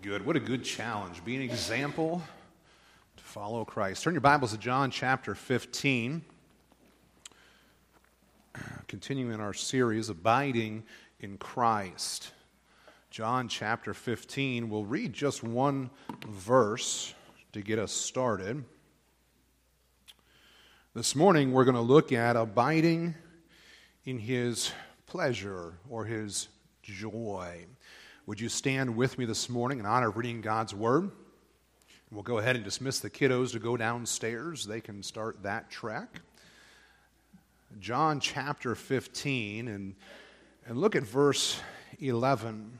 Good. What a good challenge. Be an example to follow Christ. Turn your Bibles to John chapter 15. Continuing our series, Abiding in Christ. John chapter 15. We'll read just one verse to get us started. This morning, we're going to look at abiding in his pleasure or his joy. Would you stand with me this morning in honor of reading God's Word? We'll go ahead and dismiss the kiddos to go downstairs. They can start that track. John chapter 15, and, and look at verse 11.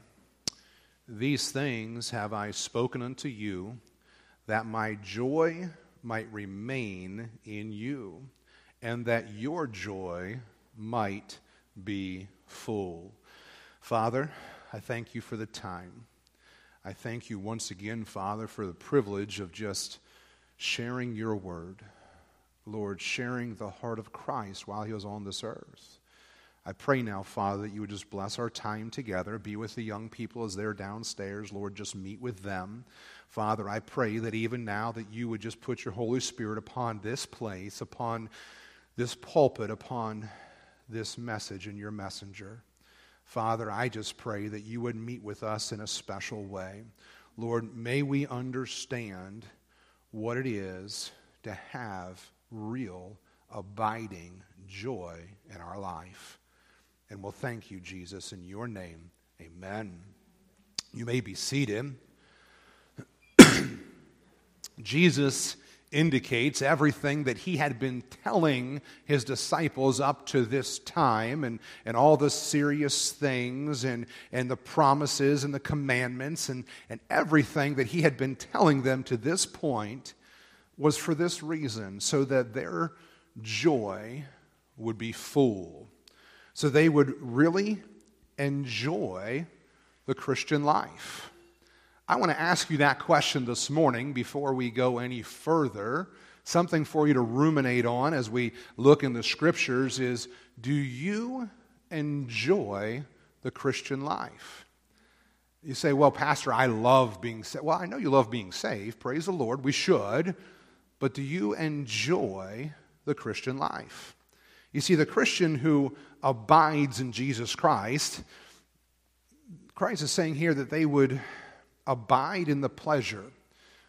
These things have I spoken unto you, that my joy might remain in you, and that your joy might be full. Father, I thank you for the time. I thank you once again, Father, for the privilege of just sharing your word. Lord, sharing the heart of Christ while he was on this earth. I pray now, Father, that you would just bless our time together. Be with the young people as they're downstairs. Lord, just meet with them. Father, I pray that even now that you would just put your Holy Spirit upon this place, upon this pulpit, upon this message and your messenger. Father, I just pray that you would meet with us in a special way. Lord, may we understand what it is to have real, abiding joy in our life. And we'll thank you, Jesus, in your name. Amen. You may be seated. Jesus indicates everything that he had been telling his disciples up to this time and, and all the serious things and, and the promises and the commandments and, and everything that he had been telling them to this point was for this reason so that their joy would be full. So they would really enjoy the Christian life. I want to ask you that question this morning before we go any further. Something for you to ruminate on as we look in the scriptures is do you enjoy the Christian life? You say, well, Pastor, I love being saved. Well, I know you love being saved. Praise the Lord. We should. But do you enjoy the Christian life? You see, the Christian who abides in Jesus Christ, Christ is saying here that they would abide in the pleasure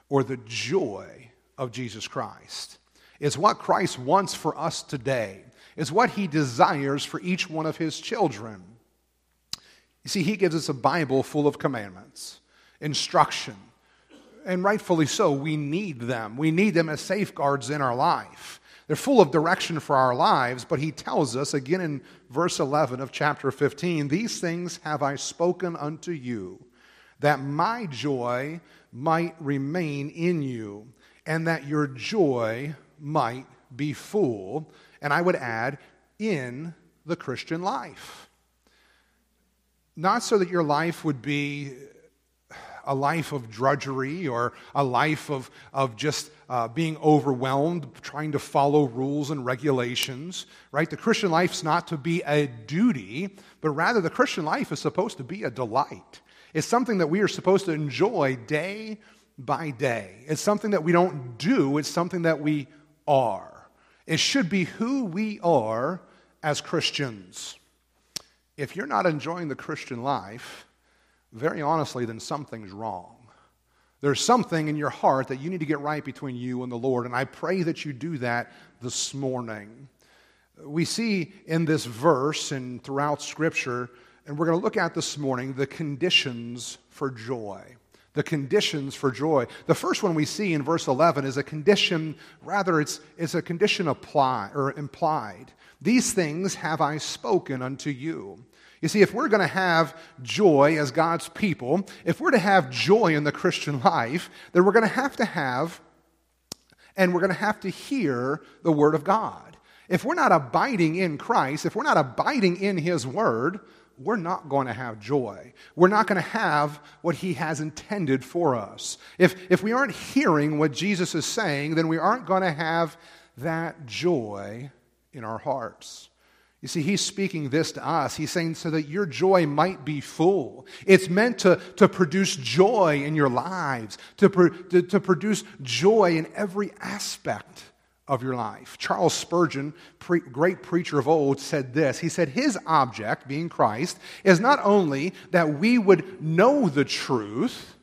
or the joy of Jesus Christ. It's what Christ wants for us today. It's what he desires for each one of his children. You see, he gives us a Bible full of commandments, instruction, and rightfully so, we need them. We need them as safeguards in our life. They're full of direction for our lives, but he tells us again in verse 11 of chapter 15 These things have I spoken unto you that my joy might remain in you, and that your joy might be full. And I would add, in the Christian life. Not so that your life would be a life of drudgery or a life of, of just uh, being overwhelmed, trying to follow rules and regulations, right? The Christian life's not to be a duty, but rather the Christian life is supposed to be a delight. It's something that we are supposed to enjoy day by day. It's something that we don't do, it's something that we are. It should be who we are as Christians. If you're not enjoying the Christian life, very honestly, then something's wrong. There's something in your heart that you need to get right between you and the Lord, and I pray that you do that this morning. We see in this verse and throughout Scripture and we're going to look at this morning the conditions for joy. The conditions for joy. The first one we see in verse 11 is a condition, rather, it's, it's a condition apply, or implied. These things have I spoken unto you. You see, if we're going to have joy as God's people, if we're to have joy in the Christian life, then we're going to have to have, and we're going to have to hear the Word of God. If we're not abiding in Christ, if we're not abiding in His Word, we're not going to have joy. We're not going to have what He has intended for us. If, if we aren't hearing what Jesus is saying, then we aren't going to have that joy in our hearts. You see, he's speaking this to us. He's saying so that your joy might be full. It's meant to, to produce joy in your lives, to, to, to produce joy in every aspect of your life. Charles Spurgeon, pre- great preacher of old, said this. He said, His object, being Christ, is not only that we would know the truth,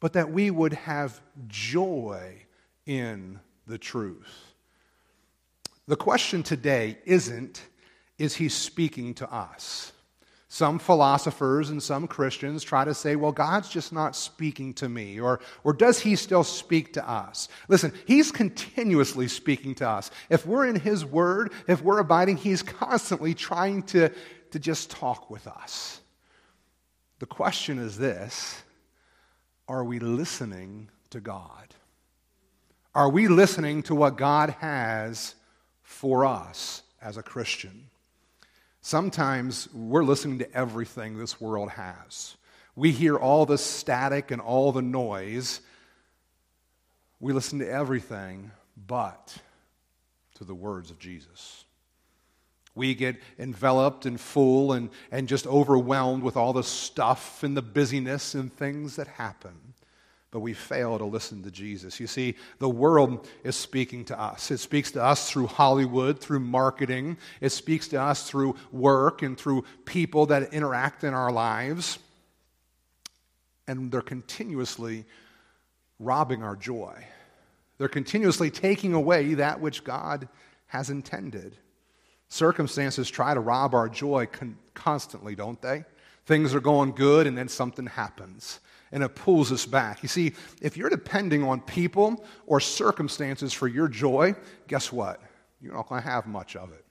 but that we would have joy in the truth. The question today isn't, is he speaking to us? Some philosophers and some Christians try to say, well, God's just not speaking to me, or, or does he still speak to us? Listen, he's continuously speaking to us. If we're in his word, if we're abiding, he's constantly trying to, to just talk with us. The question is this are we listening to God? Are we listening to what God has for us as a Christian? Sometimes we're listening to everything this world has. We hear all the static and all the noise. We listen to everything but to the words of Jesus. We get enveloped and full and, and just overwhelmed with all the stuff and the busyness and things that happen but we fail to listen to Jesus. You see, the world is speaking to us. It speaks to us through Hollywood, through marketing, it speaks to us through work and through people that interact in our lives. And they're continuously robbing our joy. They're continuously taking away that which God has intended. Circumstances try to rob our joy con- constantly, don't they? Things are going good, and then something happens and it pulls us back. You see, if you're depending on people or circumstances for your joy, guess what? You're not going to have much of it.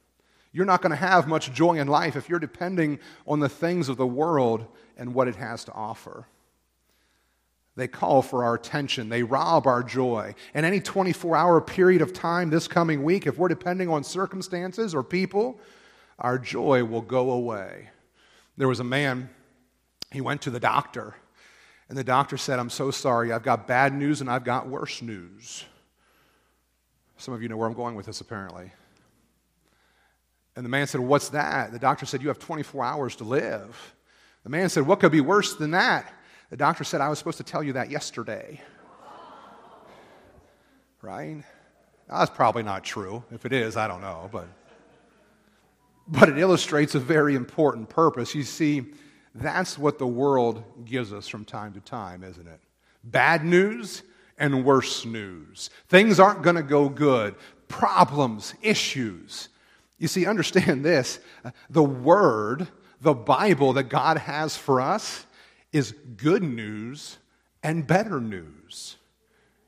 You're not going to have much joy in life if you're depending on the things of the world and what it has to offer. They call for our attention. They rob our joy. In any 24 hour period of time this coming week, if we're depending on circumstances or people, our joy will go away. There was a man, he went to the doctor and the doctor said, I'm so sorry. I've got bad news and I've got worse news. Some of you know where I'm going with this, apparently. And the man said, What's that? The doctor said, You have 24 hours to live. The man said, What could be worse than that? The doctor said, I was supposed to tell you that yesterday. Right? That's probably not true. If it is, I don't know. But, but it illustrates a very important purpose. You see, that's what the world gives us from time to time, isn't it? Bad news and worse news. Things aren't going to go good. Problems, issues. You see, understand this the Word, the Bible that God has for us, is good news and better news.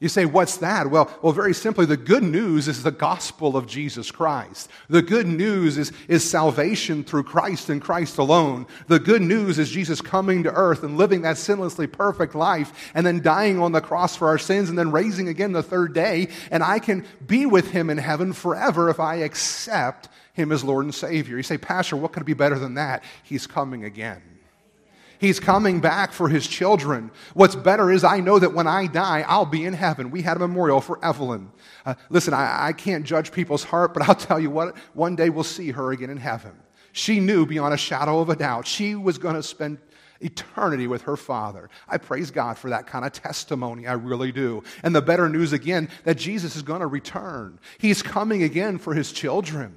You say, what's that? Well, well, very simply, the good news is the gospel of Jesus Christ. The good news is, is salvation through Christ and Christ alone. The good news is Jesus coming to earth and living that sinlessly perfect life and then dying on the cross for our sins and then raising again the third day. And I can be with him in heaven forever if I accept him as Lord and Savior. You say, Pastor, what could be better than that? He's coming again. He's coming back for his children. What's better is I know that when I die, I'll be in heaven. We had a memorial for Evelyn. Uh, listen, I, I can't judge people's heart, but I'll tell you what, one day we'll see her again in heaven. She knew beyond a shadow of a doubt she was going to spend eternity with her father. I praise God for that kind of testimony. I really do. And the better news again that Jesus is going to return. He's coming again for his children.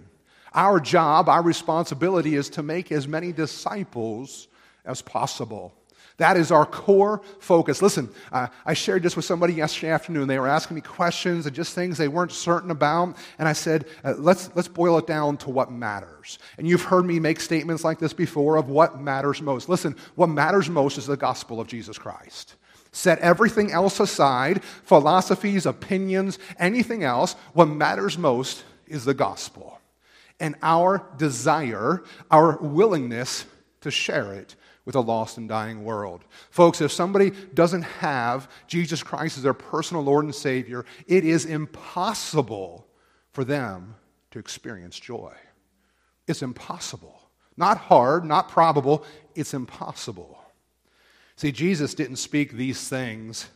Our job, our responsibility is to make as many disciples as possible. That is our core focus. Listen, I shared this with somebody yesterday afternoon. They were asking me questions and just things they weren't certain about. And I said, uh, let's, let's boil it down to what matters. And you've heard me make statements like this before of what matters most. Listen, what matters most is the gospel of Jesus Christ. Set everything else aside philosophies, opinions, anything else. What matters most is the gospel. And our desire, our willingness to share it with a lost and dying world. Folks, if somebody doesn't have Jesus Christ as their personal Lord and Savior, it is impossible for them to experience joy. It's impossible. Not hard, not probable, it's impossible. See, Jesus didn't speak these things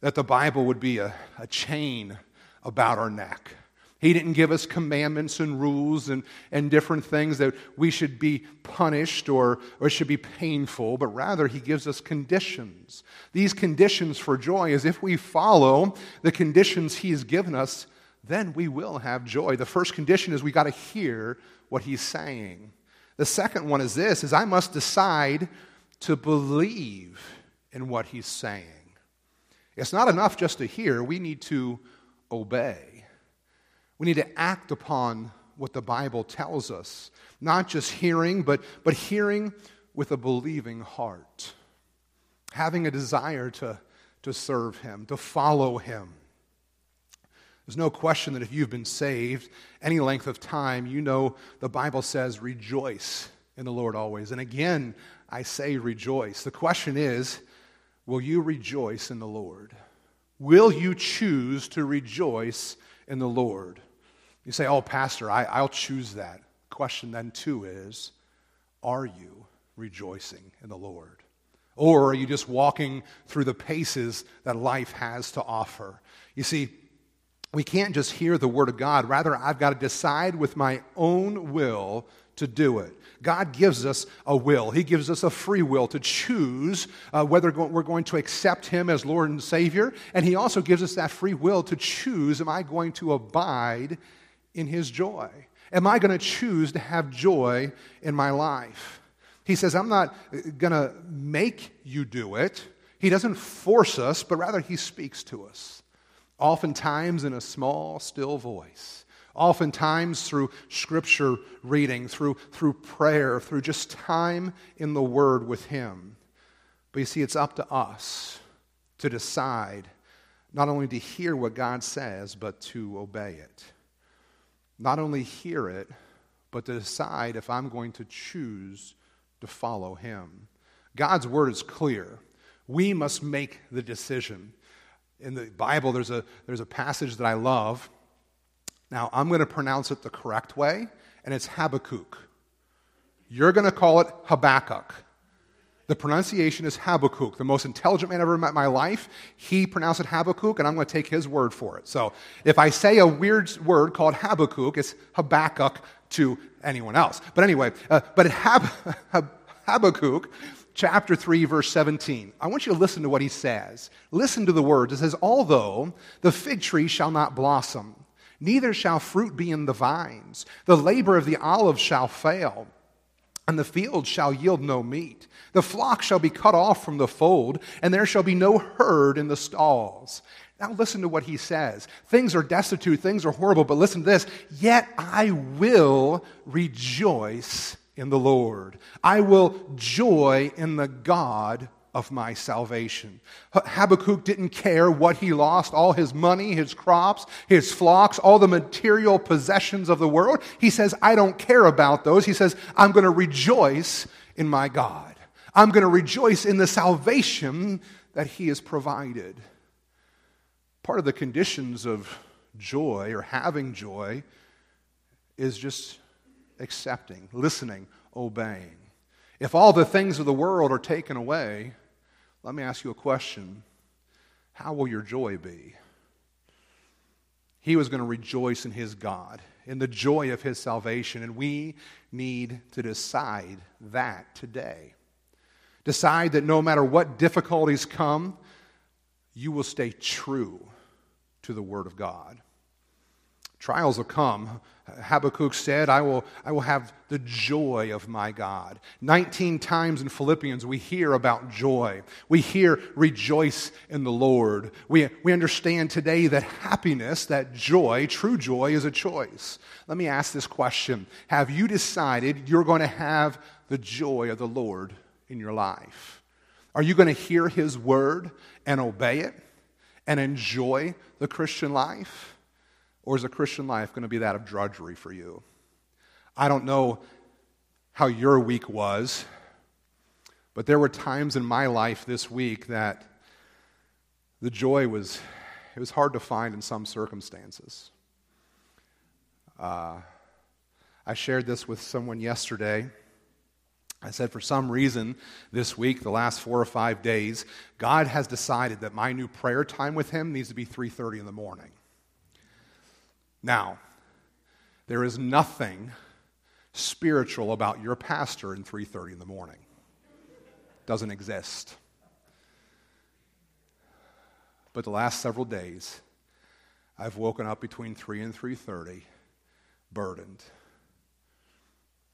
that the Bible would be a, a chain about our neck. He didn't give us commandments and rules and, and different things that we should be punished or, or should be painful, but rather He gives us conditions. These conditions for joy is if we follow the conditions He has given us, then we will have joy. The first condition is we got to hear what He's saying. The second one is this is I must decide to believe in what He's saying. It's not enough just to hear, we need to obey. We need to act upon what the Bible tells us, not just hearing, but, but hearing with a believing heart, having a desire to, to serve Him, to follow Him. There's no question that if you've been saved any length of time, you know the Bible says, rejoice in the Lord always. And again, I say rejoice. The question is, will you rejoice in the Lord? Will you choose to rejoice in the Lord? You say, Oh, Pastor, I, I'll choose that. Question then, too, is Are you rejoicing in the Lord? Or are you just walking through the paces that life has to offer? You see, we can't just hear the Word of God. Rather, I've got to decide with my own will to do it. God gives us a will. He gives us a free will to choose uh, whether we're going to accept Him as Lord and Savior. And He also gives us that free will to choose am I going to abide in his joy? Am I going to choose to have joy in my life? He says, I'm not going to make you do it. He doesn't force us, but rather he speaks to us, oftentimes in a small, still voice. Oftentimes through scripture reading, through, through prayer, through just time in the Word with Him. But you see, it's up to us to decide not only to hear what God says, but to obey it not only hear it, but to decide if I'm going to choose to follow him. God's word is clear. We must make the decision. In the Bible, there's a, there's a passage that I love. Now, I'm going to pronounce it the correct way, and it's Habakkuk. You're going to call it Habakkuk. The pronunciation is Habakkuk, the most intelligent man I've ever met in my life. He pronounced it Habakkuk, and I'm going to take his word for it. So if I say a weird word called Habakkuk, it's Habakkuk to anyone else. But anyway, uh, but Hab- Habakkuk, chapter 3, verse 17. I want you to listen to what he says. Listen to the words. It says, Although the fig tree shall not blossom, neither shall fruit be in the vines, the labor of the olive shall fail and the field shall yield no meat. The flock shall be cut off from the fold, and there shall be no herd in the stalls. Now, listen to what he says. Things are destitute, things are horrible, but listen to this. Yet I will rejoice in the Lord. I will joy in the God of my salvation. Habakkuk didn't care what he lost all his money, his crops, his flocks, all the material possessions of the world. He says, I don't care about those. He says, I'm going to rejoice in my God. I'm going to rejoice in the salvation that he has provided. Part of the conditions of joy or having joy is just accepting, listening, obeying. If all the things of the world are taken away, let me ask you a question How will your joy be? He was going to rejoice in his God, in the joy of his salvation, and we need to decide that today. Decide that no matter what difficulties come, you will stay true to the Word of God. Trials will come. Habakkuk said, I will, I will have the joy of my God. 19 times in Philippians, we hear about joy. We hear rejoice in the Lord. We, we understand today that happiness, that joy, true joy, is a choice. Let me ask this question Have you decided you're going to have the joy of the Lord in your life? Are you going to hear His word and obey it and enjoy the Christian life? Or is a Christian life going to be that of drudgery for you? I don't know how your week was, but there were times in my life this week that the joy was it was hard to find in some circumstances. Uh, I shared this with someone yesterday. I said, for some reason, this week, the last four or five days, God has decided that my new prayer time with Him needs to be 3:30 in the morning. Now, there is nothing spiritual about your pastor in 3:30 in the morning. Doesn't exist. But the last several days, I've woken up between 3 and 3:30 burdened.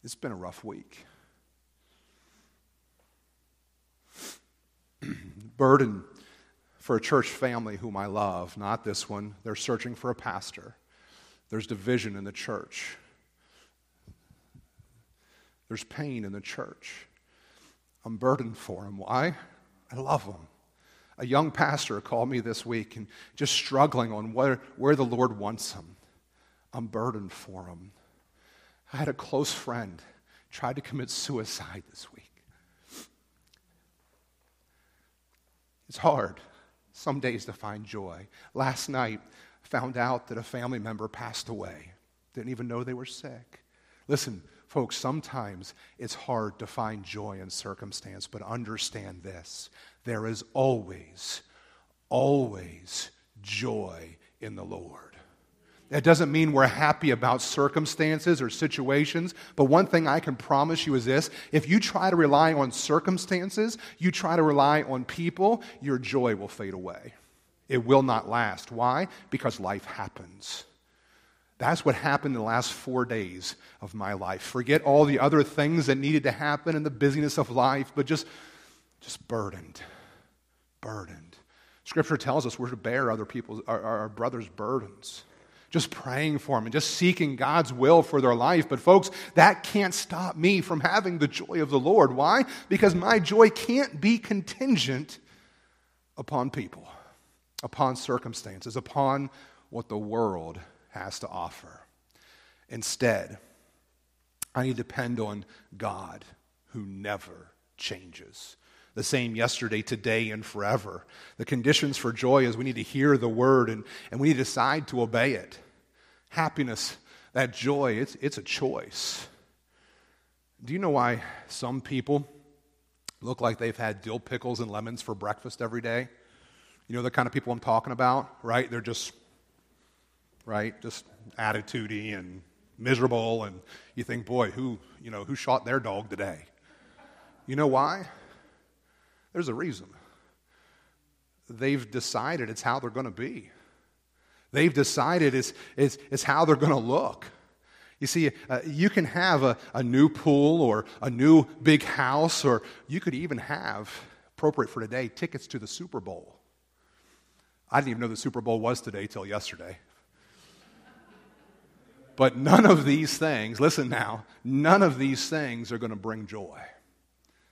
It's been a rough week. burden for a church family whom I love, not this one. They're searching for a pastor. There's division in the church. There's pain in the church. I'm burdened for them. Why? I love them. A young pastor called me this week and just struggling on where, where the Lord wants him. I'm burdened for him. I had a close friend tried to commit suicide this week. It's hard some days to find joy. Last night, found out that a family member passed away. Didn't even know they were sick. Listen, folks, sometimes it's hard to find joy in circumstance, but understand this there is always, always joy in the Lord. That doesn't mean we're happy about circumstances or situations, but one thing I can promise you is this if you try to rely on circumstances, you try to rely on people, your joy will fade away. It will not last. Why? Because life happens. That's what happened in the last four days of my life. Forget all the other things that needed to happen in the busyness of life, but just, just burdened. Burdened. Scripture tells us we're to bear other people's, our, our brothers' burdens just praying for them and just seeking God's will for their life. But, folks, that can't stop me from having the joy of the Lord. Why? Because my joy can't be contingent upon people, upon circumstances, upon what the world has to offer. Instead, I need to depend on God who never changes the same yesterday, today, and forever. The conditions for joy is we need to hear the word and, and we need to decide to obey it. Happiness, that joy, it's, it's a choice. Do you know why some people look like they've had dill pickles and lemons for breakfast every day? You know the kind of people I'm talking about, right? They're just, right, just attitudey and miserable, and you think, boy, who, you know, who shot their dog today? You know why? There's a reason. They've decided it's how they're going to be. They've decided it's, it's, it's how they're going to look. You see, uh, you can have a, a new pool or a new big house, or you could even have, appropriate for today, tickets to the Super Bowl. I didn't even know the Super Bowl was today till yesterday. But none of these things, listen now, none of these things are going to bring joy.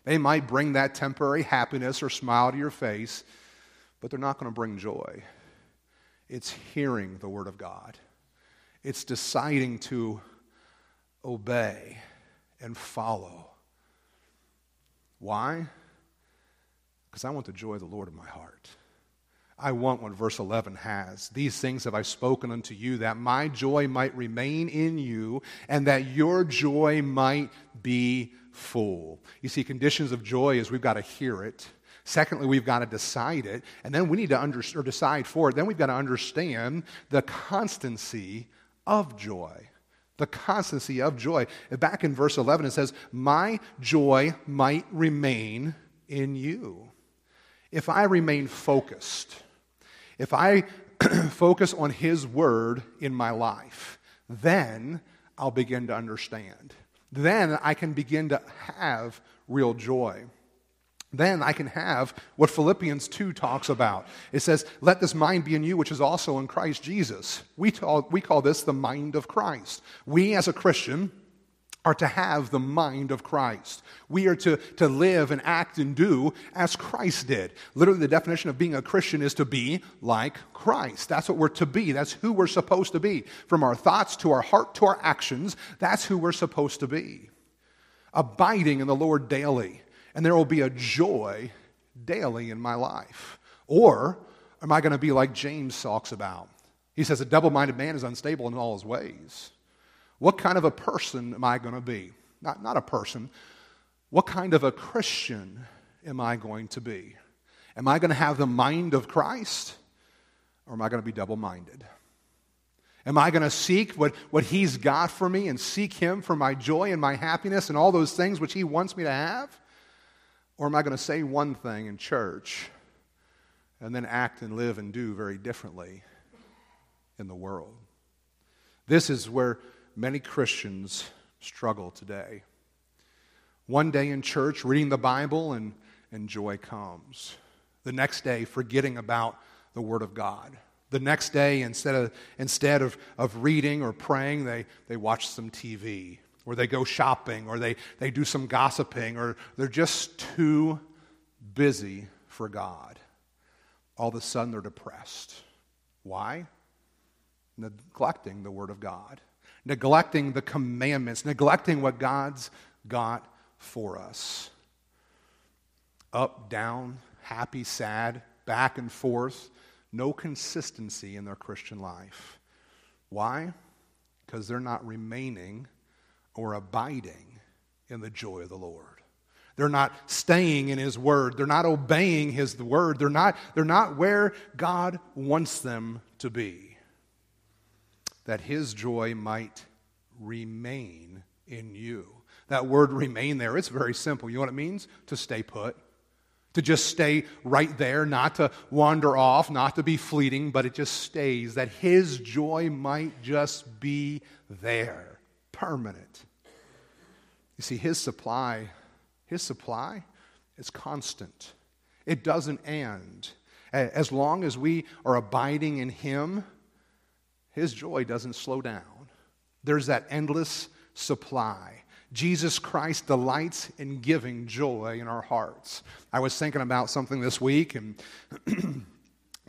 They might bring that temporary happiness or smile to your face, but they're not going to bring joy. It's hearing the Word of God, it's deciding to obey and follow. Why? Because I want the joy of the Lord in my heart. I want what verse 11 has. These things have I spoken unto you, that my joy might remain in you, and that your joy might be full. You see, conditions of joy is we've got to hear it. Secondly, we've got to decide it. And then we need to under, or decide for it. Then we've got to understand the constancy of joy. The constancy of joy. Back in verse 11, it says, My joy might remain in you. If I remain focused, if I focus on His word in my life, then I'll begin to understand then I can begin to have real joy. Then I can have what Philippians 2 talks about. It says, Let this mind be in you, which is also in Christ Jesus. We call, we call this the mind of Christ. We, as a Christian, are to have the mind of Christ. We are to, to live and act and do as Christ did. Literally, the definition of being a Christian is to be like Christ. That's what we're to be. That's who we're supposed to be. From our thoughts to our heart to our actions, that's who we're supposed to be. Abiding in the Lord daily. And there will be a joy daily in my life. Or am I going to be like James talks about? He says, A double minded man is unstable in all his ways. What kind of a person am I going to be? Not, not a person. What kind of a Christian am I going to be? Am I going to have the mind of Christ or am I going to be double minded? Am I going to seek what, what He's got for me and seek Him for my joy and my happiness and all those things which He wants me to have? Or am I going to say one thing in church and then act and live and do very differently in the world? This is where many Christians struggle today. One day in church, reading the Bible, and, and joy comes. The next day, forgetting about the Word of God. The next day, instead of, instead of, of reading or praying, they, they watch some TV, or they go shopping, or they, they do some gossiping, or they're just too busy for God. All of a sudden, they're depressed. Why? Neglecting the Word of God, neglecting the commandments, neglecting what God's got for us. Up, down, happy, sad, back and forth no consistency in their Christian life. Why? Because they're not remaining or abiding in the joy of the Lord. They're not staying in His Word. They're not obeying His Word. They're not, they're not where God wants them to be. That His joy might remain in you. That word remain there, it's very simple. You know what it means? To stay put to just stay right there, not to wander off, not to be fleeting, but it just stays, that His joy might just be there, permanent. You see, His supply, His supply is constant, it doesn't end. As long as we are abiding in Him, His joy doesn't slow down. There's that endless supply. Jesus Christ delights in giving joy in our hearts. I was thinking about something this week and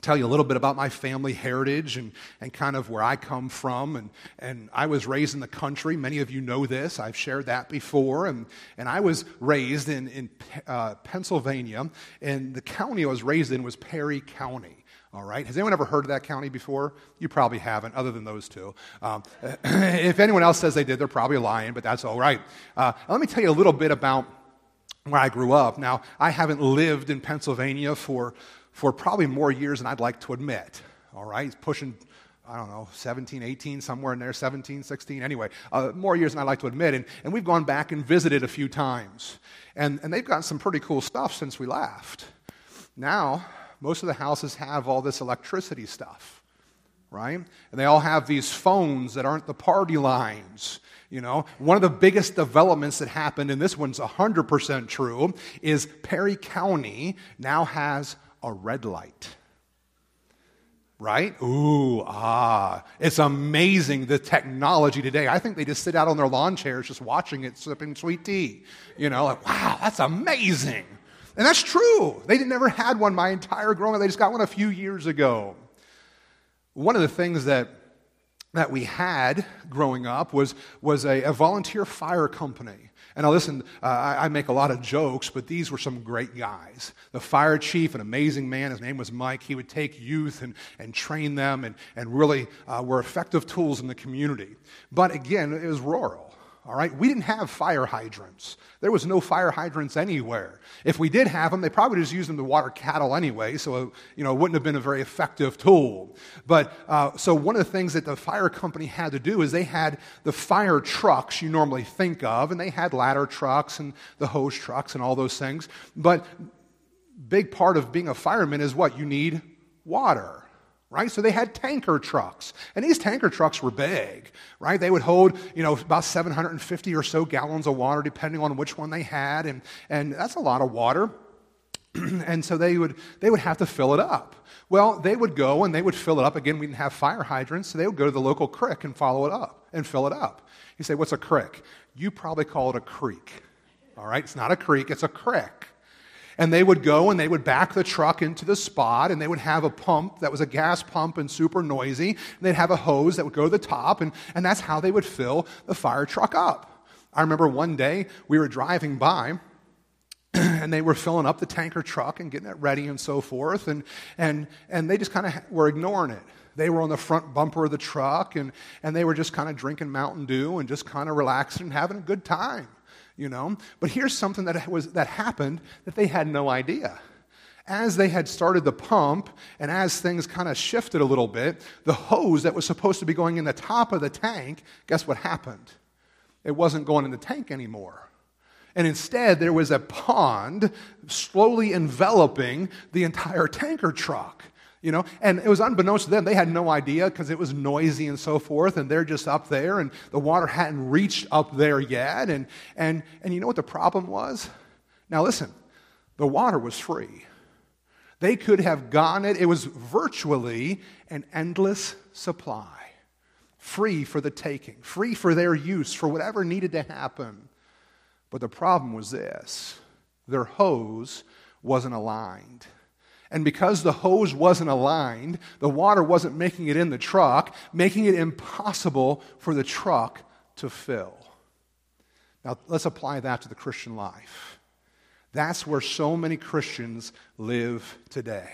tell you a little bit about my family heritage and, and kind of where I come from. And, and I was raised in the country. Many of you know this. I've shared that before. And, and I was raised in, in uh, Pennsylvania, and the county I was raised in was Perry County. All right. Has anyone ever heard of that county before? You probably haven't, other than those two. Um, if anyone else says they did, they're probably lying, but that's all right. Uh, let me tell you a little bit about where I grew up. Now, I haven't lived in Pennsylvania for, for probably more years than I'd like to admit. All right. It's pushing, I don't know, 17, 18, somewhere in there, 17, 16. Anyway, uh, more years than I'd like to admit. And, and we've gone back and visited a few times. And, and they've got some pretty cool stuff since we left. Now, most of the houses have all this electricity stuff, right? And they all have these phones that aren't the party lines. You know, one of the biggest developments that happened, and this one's 100% true, is Perry County now has a red light. Right? Ooh, ah. It's amazing the technology today. I think they just sit out on their lawn chairs just watching it, sipping sweet tea. You know, like, wow, that's amazing. And that's true. They never had one my entire growing up. They just got one a few years ago. One of the things that, that we had growing up was, was a, a volunteer fire company. And now, listen, uh, I, I, make a lot of jokes, but these were some great guys. The fire chief, an amazing man, his name was Mike. He would take youth and, and train them and, and really uh, were effective tools in the community. But again, it was rural. All right, we didn't have fire hydrants. There was no fire hydrants anywhere. If we did have them, they probably just used them to water cattle anyway, so you know it wouldn't have been a very effective tool. But uh, so one of the things that the fire company had to do is they had the fire trucks you normally think of, and they had ladder trucks and the hose trucks and all those things. But big part of being a fireman is what you need water right? So they had tanker trucks. And these tanker trucks were big, right? They would hold, you know, about 750 or so gallons of water, depending on which one they had. And, and that's a lot of water. and so they would, they would have to fill it up. Well, they would go and they would fill it up. Again, we didn't have fire hydrants, so they would go to the local creek and follow it up and fill it up. You say, what's a creek? You probably call it a creek. All right? It's not a creek, it's a creek. And they would go and they would back the truck into the spot and they would have a pump that was a gas pump and super noisy. And they'd have a hose that would go to the top and, and that's how they would fill the fire truck up. I remember one day we were driving by and they were filling up the tanker truck and getting it ready and so forth. And, and, and they just kind of were ignoring it. They were on the front bumper of the truck and, and they were just kind of drinking Mountain Dew and just kind of relaxing and having a good time you know? But here's something that, was, that happened that they had no idea. As they had started the pump, and as things kind of shifted a little bit, the hose that was supposed to be going in the top of the tank, guess what happened? It wasn't going in the tank anymore. And instead, there was a pond slowly enveloping the entire tanker truck you know? And it was unbeknownst to them. They had no idea because it was noisy and so forth and they're just up there and the water hadn't reached up there yet. And and and you know what the problem was? Now listen the water was free. They could have gotten it it was virtually an endless supply. Free for the taking free for their use for whatever needed to happen. But the problem was this their hose wasn't aligned and because the hose wasn't aligned, the water wasn't making it in the truck, making it impossible for the truck to fill. Now, let's apply that to the Christian life. That's where so many Christians live today.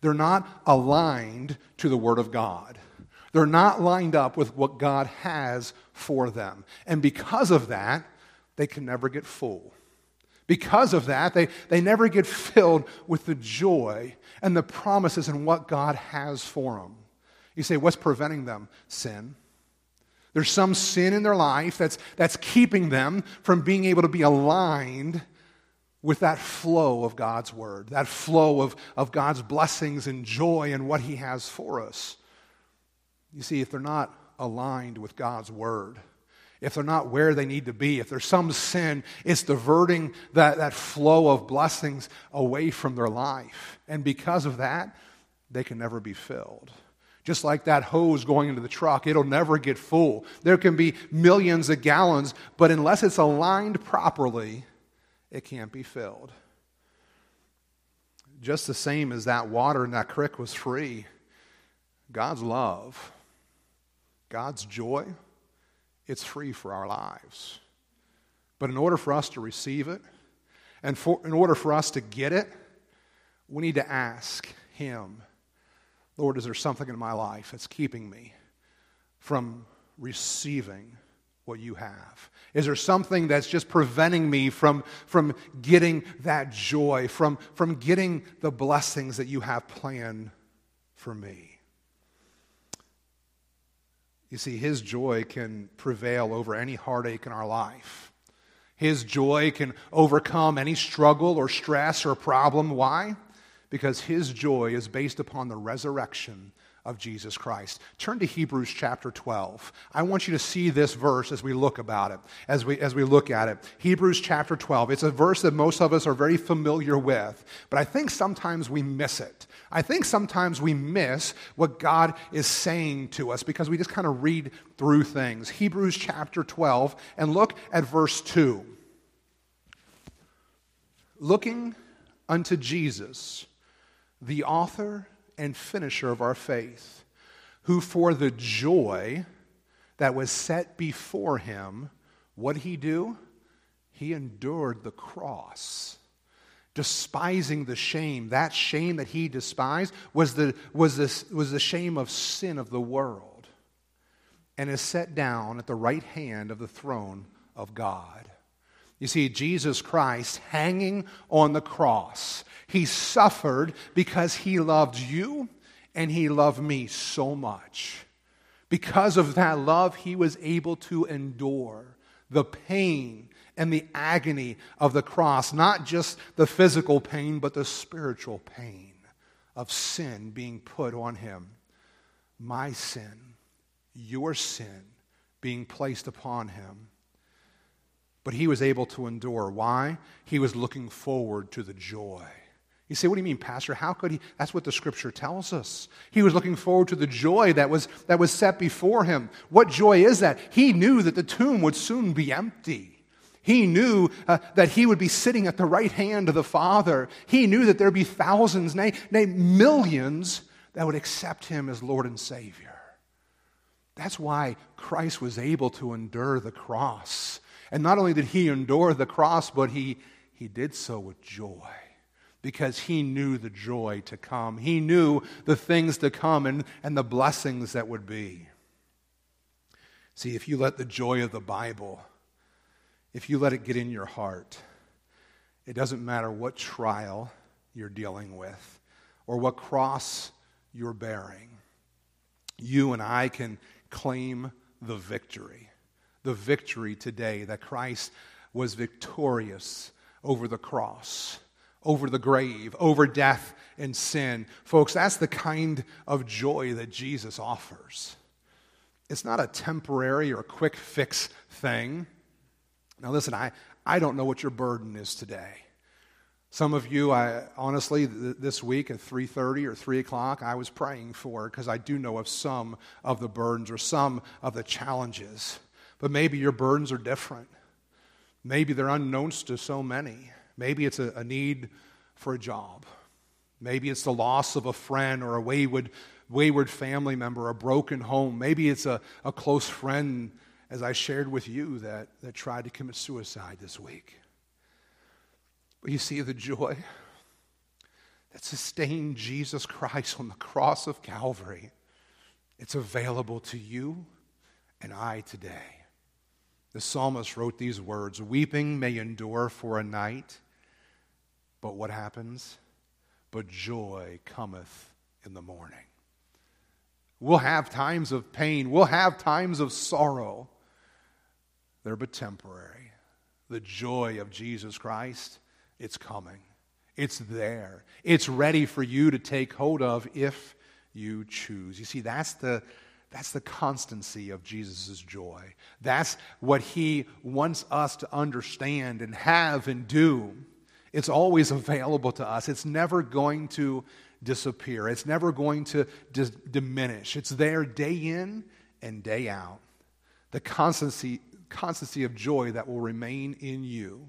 They're not aligned to the Word of God. They're not lined up with what God has for them. And because of that, they can never get full. Because of that, they, they never get filled with the joy and the promises and what God has for them. You say, what's preventing them? Sin. There's some sin in their life that's, that's keeping them from being able to be aligned with that flow of God's word, that flow of, of God's blessings and joy and what He has for us. You see, if they're not aligned with God's word, if they're not where they need to be, if there's some sin, it's diverting that, that flow of blessings away from their life. And because of that, they can never be filled. Just like that hose going into the truck, it'll never get full. There can be millions of gallons, but unless it's aligned properly, it can't be filled. Just the same as that water in that creek was free, God's love, God's joy, it's free for our lives. But in order for us to receive it, and for, in order for us to get it, we need to ask Him, Lord, is there something in my life that's keeping me from receiving what you have? Is there something that's just preventing me from, from getting that joy, from, from getting the blessings that you have planned for me? You see, His joy can prevail over any heartache in our life. His joy can overcome any struggle or stress or problem. Why? Because His joy is based upon the resurrection of Jesus Christ. Turn to Hebrews chapter 12. I want you to see this verse as we look about it, as we, as we look at it. Hebrews chapter 12. It's a verse that most of us are very familiar with, but I think sometimes we miss it. I think sometimes we miss what God is saying to us because we just kind of read through things. Hebrews chapter 12, and look at verse 2. Looking unto Jesus, the author and finisher of our faith, who for the joy that was set before him, what did he do? He endured the cross, despising the shame. That shame that he despised was the, was, the, was the shame of sin of the world, and is set down at the right hand of the throne of God. You see, Jesus Christ hanging on the cross, he suffered because he loved you and he loved me so much. Because of that love, he was able to endure the pain and the agony of the cross, not just the physical pain, but the spiritual pain of sin being put on him. My sin, your sin being placed upon him. But he was able to endure. Why? He was looking forward to the joy. You say, what do you mean, Pastor? How could he? That's what the scripture tells us. He was looking forward to the joy that was, that was set before him. What joy is that? He knew that the tomb would soon be empty. He knew uh, that he would be sitting at the right hand of the Father. He knew that there'd be thousands, nay, nay, millions that would accept him as Lord and Savior. That's why Christ was able to endure the cross and not only did he endure the cross, but he, he did so with joy because he knew the joy to come. He knew the things to come and, and the blessings that would be. See, if you let the joy of the Bible, if you let it get in your heart, it doesn't matter what trial you're dealing with or what cross you're bearing, you and I can claim the victory. The victory today that Christ was victorious over the cross, over the grave, over death and sin. Folks, that's the kind of joy that Jesus offers. It's not a temporary or quick fix thing. Now, listen, I, I don't know what your burden is today. Some of you, I honestly, th- this week at 3:30 or 3 o'clock, I was praying for because I do know of some of the burdens or some of the challenges. But maybe your burdens are different. Maybe they're unknowns to so many. Maybe it's a, a need for a job. Maybe it's the loss of a friend or a wayward, wayward family member, a broken home. Maybe it's a, a close friend, as I shared with you, that, that tried to commit suicide this week. But you see the joy that sustained Jesus Christ on the cross of Calvary. It's available to you and I today. The psalmist wrote these words Weeping may endure for a night, but what happens? But joy cometh in the morning. We'll have times of pain, we'll have times of sorrow. They're but temporary. The joy of Jesus Christ, it's coming. It's there. It's ready for you to take hold of if you choose. You see, that's the, that's the constancy of Jesus' joy. That's what he wants us to understand and have and do. It's always available to us. It's never going to disappear, it's never going to dis- diminish. It's there day in and day out. The constancy, constancy of joy that will remain in you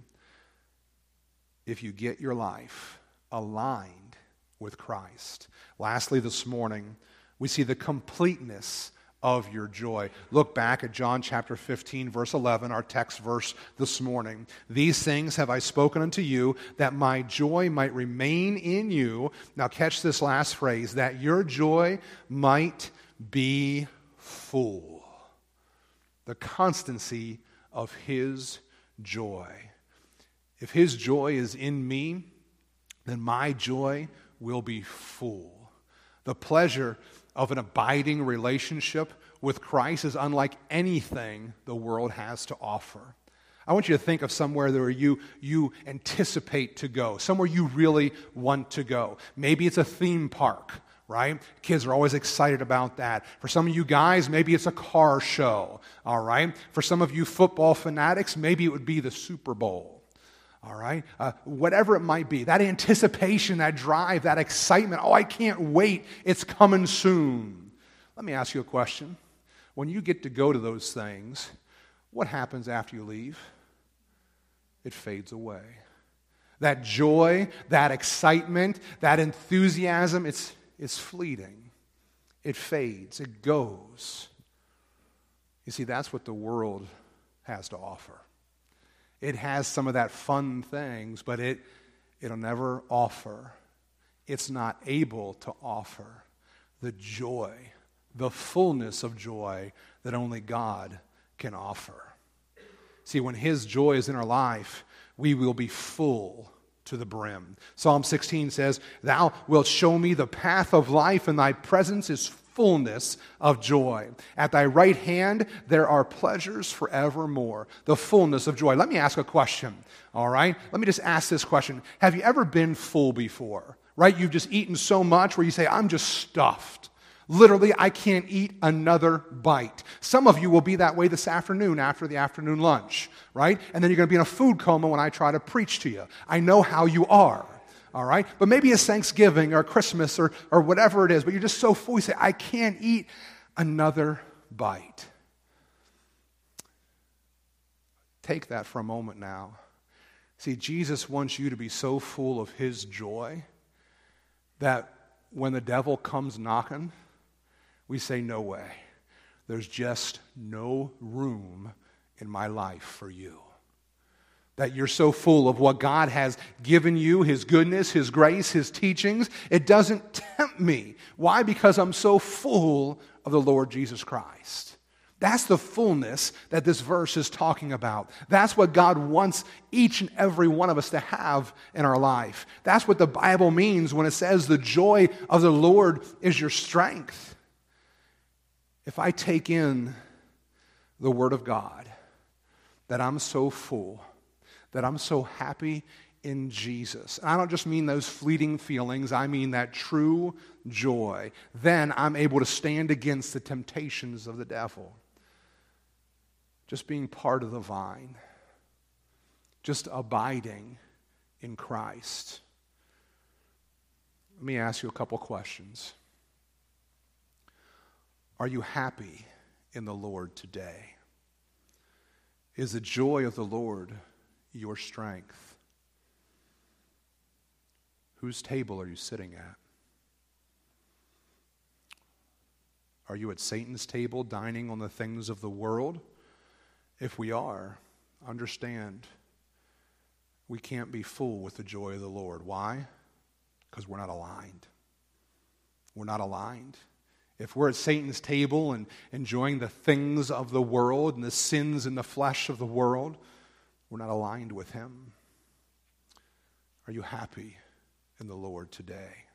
if you get your life aligned with Christ. Lastly, this morning, we see the completeness of your joy. Look back at John chapter 15, verse 11, our text verse this morning. These things have I spoken unto you, that my joy might remain in you. Now, catch this last phrase that your joy might be full. The constancy of his joy. If his joy is in me, then my joy will be full. The pleasure of an abiding relationship with Christ is unlike anything the world has to offer. I want you to think of somewhere where you, you anticipate to go, somewhere you really want to go. Maybe it's a theme park, right? Kids are always excited about that. For some of you guys, maybe it's a car show, all right? For some of you football fanatics, maybe it would be the Super Bowl all right? Uh, whatever it might be, that anticipation, that drive, that excitement. Oh, I can't wait. It's coming soon. Let me ask you a question. When you get to go to those things, what happens after you leave? It fades away. That joy, that excitement, that enthusiasm, it's, it's fleeting. It fades, it goes. You see, that's what the world has to offer it has some of that fun things, but it, it'll never offer. It's not able to offer the joy, the fullness of joy that only God can offer. See, when His joy is in our life, we will be full to the brim. Psalm 16 says, Thou wilt show me the path of life, and thy presence is fullness of joy. At thy right hand, there are pleasures forevermore. The fullness of joy. Let me ask a question, all right? Let me just ask this question Have you ever been full before? Right? You've just eaten so much where you say, I'm just stuffed. Literally, I can't eat another bite. Some of you will be that way this afternoon after the afternoon lunch, right? And then you're going to be in a food coma when I try to preach to you. I know how you are all right? But maybe it's Thanksgiving or Christmas or, or whatever it is, but you're just so full, you say, I can't eat another bite. Take that for a moment now. See, Jesus wants you to be so full of his joy that when the devil comes knocking, we say, No way. There's just no room in my life for you that you're so full of what God has given you, His goodness, His grace, His teachings. It doesn't tempt me. Why? Because I'm so full of the Lord Jesus Christ. That's the fullness that this verse is talking about. That's what God wants each and every one of us to have in our life. That's what the Bible means when it says the joy of the Lord is your strength. If I take in the Word of God, that I'm so full, that I'm so happy in Jesus. And I don't just mean those fleeting feelings, I mean that true joy. Then I'm able to stand against the temptations of the devil. Just being part of the vine, just abiding in Christ. Let me ask you a couple questions. Are you happy in the Lord today? Is the joy of the Lord your strength? Whose table are you sitting at? Are you at Satan's table dining on the things of the world? If we are, understand we can't be full with the joy of the Lord. Why? Because we're not aligned. We're not aligned. If we're at Satan's table and enjoying the things of the world and the sins in the flesh of the world, we're not aligned with him. Are you happy? in the Lord today?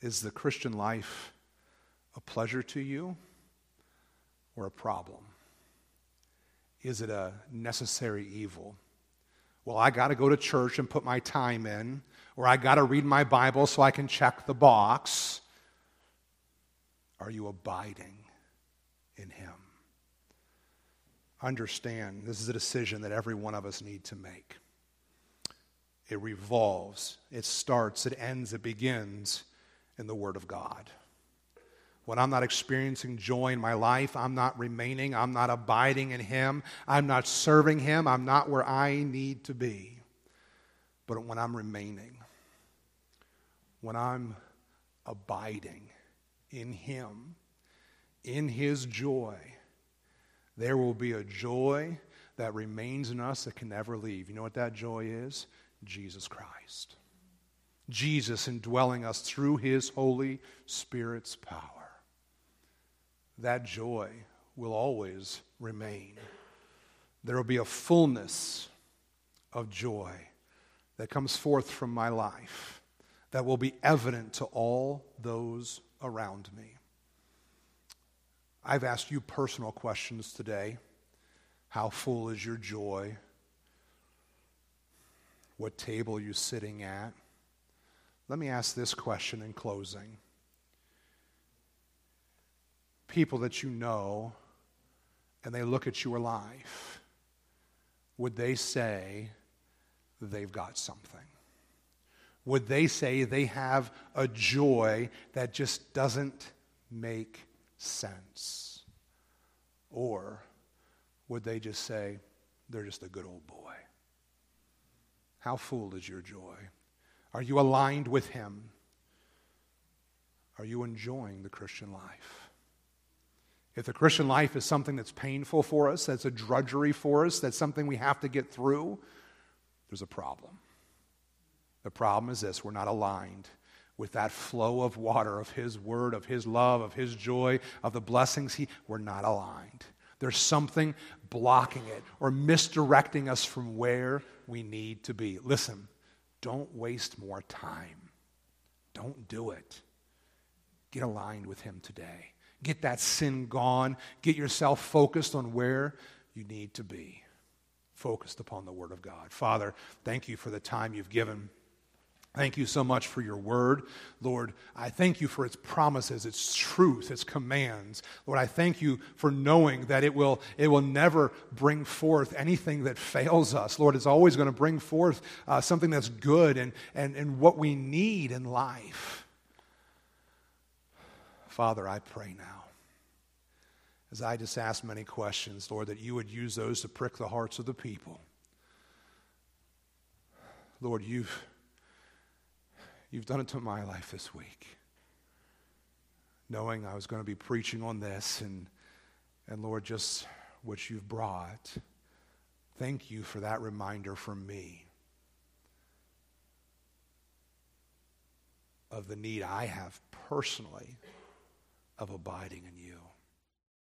Is the Christian life a pleasure to you or a problem? Is it a necessary evil? Well, I got to go to church and put my time in, or I got to read my Bible so I can check the box. Are you abiding in Him? Understand, this is a decision that every one of us need to make. It revolves, it starts, it ends, it begins in the Word of God. When I'm not experiencing joy in my life, I'm not remaining, I'm not abiding in Him, I'm not serving Him, I'm not where I need to be. But when I'm remaining, when I'm abiding in Him, in His joy, there will be a joy that remains in us that can never leave. You know what that joy is? Jesus Christ. Jesus indwelling us through his Holy Spirit's power. That joy will always remain. There will be a fullness of joy that comes forth from my life that will be evident to all those around me. I've asked you personal questions today. How full is your joy? what table are you're sitting at. Let me ask this question in closing. People that you know and they look at your life, would they say they've got something? Would they say they have a joy that just doesn't make sense? Or would they just say they're just a good old boy? How full is your joy? Are you aligned with Him? Are you enjoying the Christian life? If the Christian life is something that's painful for us, that's a drudgery for us, that's something we have to get through, there's a problem. The problem is this we're not aligned with that flow of water of His Word, of His love, of His joy, of the blessings. He, we're not aligned. There's something blocking it or misdirecting us from where we need to be. Listen, don't waste more time. Don't do it. Get aligned with Him today. Get that sin gone. Get yourself focused on where you need to be. Focused upon the Word of God. Father, thank you for the time you've given. Thank you so much for your word. Lord, I thank you for its promises, its truth, its commands. Lord, I thank you for knowing that it will, it will never bring forth anything that fails us. Lord, it's always going to bring forth uh, something that's good and, and, and what we need in life. Father, I pray now, as I just asked many questions, Lord, that you would use those to prick the hearts of the people. Lord, you've You've done it to my life this week. Knowing I was going to be preaching on this, and, and Lord, just what you've brought. Thank you for that reminder from me of the need I have personally of abiding in you.